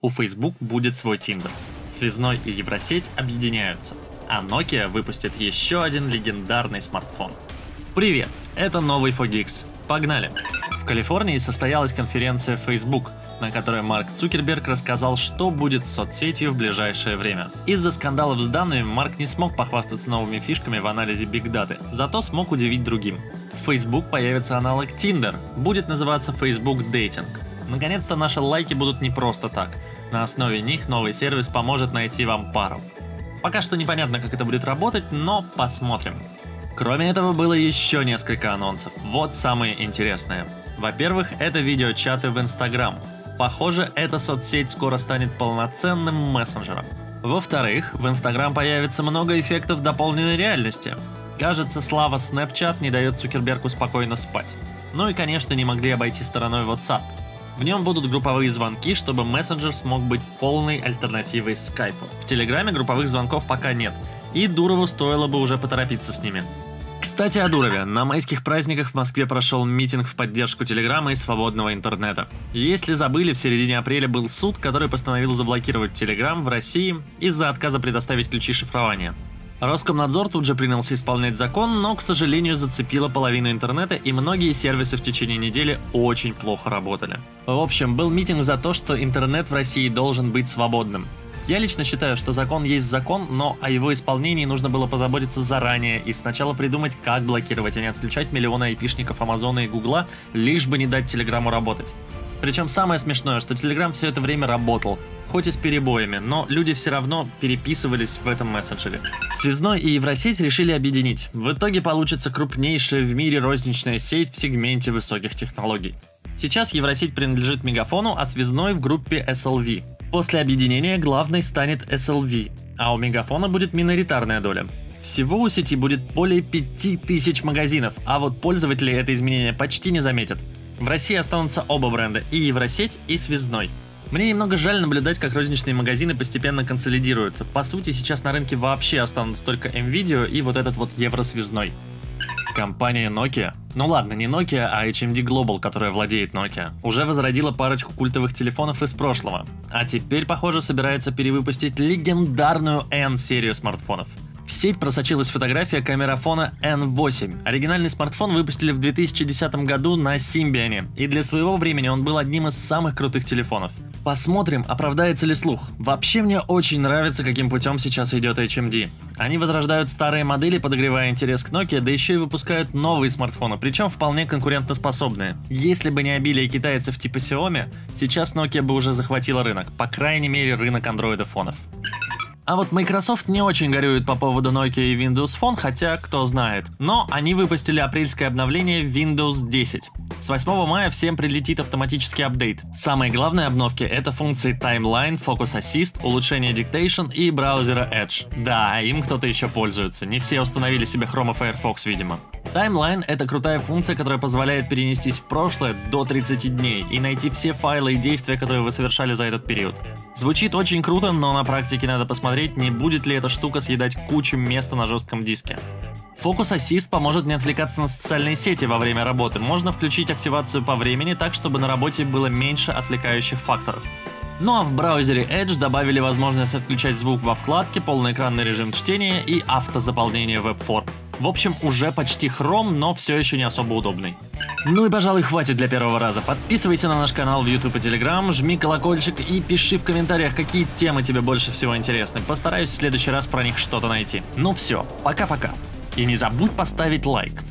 У Facebook будет свой Tinder. Связной и Евросеть объединяются, а Nokia выпустит еще один легендарный смартфон. Привет, это новый Fogix. Погнали! В Калифорнии состоялась конференция Facebook, на которой Марк Цукерберг рассказал, что будет с соцсетью в ближайшее время. Из-за скандалов с данными Марк не смог похвастаться новыми фишками в анализе Big Data, зато смог удивить другим. В Facebook появится аналог Tinder, будет называться Facebook Dating. Наконец-то наши лайки будут не просто так. На основе них новый сервис поможет найти вам пару. Пока что непонятно, как это будет работать, но посмотрим. Кроме этого, было еще несколько анонсов. Вот самые интересные. Во-первых, это видеочаты в Instagram. Похоже, эта соцсеть скоро станет полноценным мессенджером. Во-вторых, в Instagram появится много эффектов дополненной реальности. Кажется, слава Snapchat не дает Цукербергу спокойно спать. Ну и, конечно, не могли обойти стороной WhatsApp. В нем будут групповые звонки, чтобы мессенджер смог быть полной альтернативой скайпу. В Телеграме групповых звонков пока нет, и Дурову стоило бы уже поторопиться с ними. Кстати, о Дурове. На майских праздниках в Москве прошел митинг в поддержку Телеграма и свободного интернета. Если забыли, в середине апреля был суд, который постановил заблокировать Телеграм в России из-за отказа предоставить ключи шифрования. Роскомнадзор тут же принялся исполнять закон, но, к сожалению, зацепило половину интернета, и многие сервисы в течение недели очень плохо работали. В общем, был митинг за то, что интернет в России должен быть свободным. Я лично считаю, что закон есть закон, но о его исполнении нужно было позаботиться заранее и сначала придумать, как блокировать, а не отключать миллионы айпишников Амазона и Гугла, лишь бы не дать Телеграму работать. Причем самое смешное, что Телеграм все это время работал, хоть и с перебоями, но люди все равно переписывались в этом мессенджере. Связной и Евросеть решили объединить. В итоге получится крупнейшая в мире розничная сеть в сегменте высоких технологий. Сейчас Евросеть принадлежит Мегафону, а Связной в группе SLV. После объединения главной станет SLV, а у Мегафона будет миноритарная доля. Всего у сети будет более 5000 магазинов, а вот пользователи это изменение почти не заметят. В России останутся оба бренда, и Евросеть, и Связной. Мне немного жаль наблюдать, как розничные магазины постепенно консолидируются. По сути, сейчас на рынке вообще останутся только M-Video и вот этот вот Евросвязной. Компания Nokia, ну ладно, не Nokia, а HMD Global, которая владеет Nokia, уже возродила парочку культовых телефонов из прошлого. А теперь, похоже, собирается перевыпустить легендарную N-серию смартфонов – в сеть просочилась фотография камерафона N8. Оригинальный смартфон выпустили в 2010 году на Symbian, и для своего времени он был одним из самых крутых телефонов. Посмотрим, оправдается ли слух. Вообще мне очень нравится, каким путем сейчас идет HMD. Они возрождают старые модели, подогревая интерес к Nokia, да еще и выпускают новые смартфоны, причем вполне конкурентоспособные. Если бы не обилие китайцев типа Xiaomi, сейчас Nokia бы уже захватила рынок, по крайней мере рынок андроидофонов. А вот Microsoft не очень горюет по поводу Nokia и Windows Phone, хотя кто знает. Но они выпустили апрельское обновление Windows 10. С 8 мая всем прилетит автоматический апдейт. Самые главные обновки это функции Timeline, Focus Assist, улучшение Dictation и браузера Edge. Да, им кто-то еще пользуется, не все установили себе Chrome и Firefox, видимо. Timeline — это крутая функция, которая позволяет перенестись в прошлое до 30 дней и найти все файлы и действия, которые вы совершали за этот период. Звучит очень круто, но на практике надо посмотреть, не будет ли эта штука съедать кучу места на жестком диске. Focus Assist поможет не отвлекаться на социальные сети во время работы. Можно включить активацию по времени так, чтобы на работе было меньше отвлекающих факторов. Ну а в браузере Edge добавили возможность отключать звук во вкладке, полноэкранный режим чтения и автозаполнение веб-форм. В общем, уже почти Chrome, но все еще не особо удобный. Ну и, пожалуй, хватит для первого раза. Подписывайся на наш канал в YouTube и Telegram, жми колокольчик и пиши в комментариях, какие темы тебе больше всего интересны. Постараюсь в следующий раз про них что-то найти. Ну все, пока-пока. И не забудь поставить лайк.